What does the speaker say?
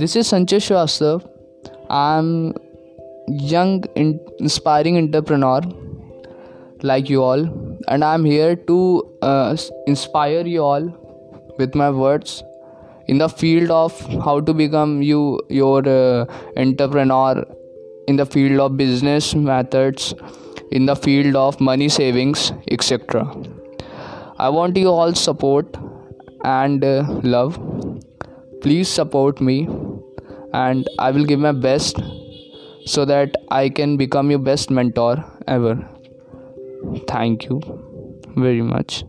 This is Sanjay Shrivastava. I'm young, inspiring entrepreneur like you all, and I'm here to uh, inspire you all with my words in the field of how to become you your uh, entrepreneur in the field of business methods in the field of money savings etc i want you all support and uh, love please support me and i will give my best so that i can become your best mentor ever. Thank you very much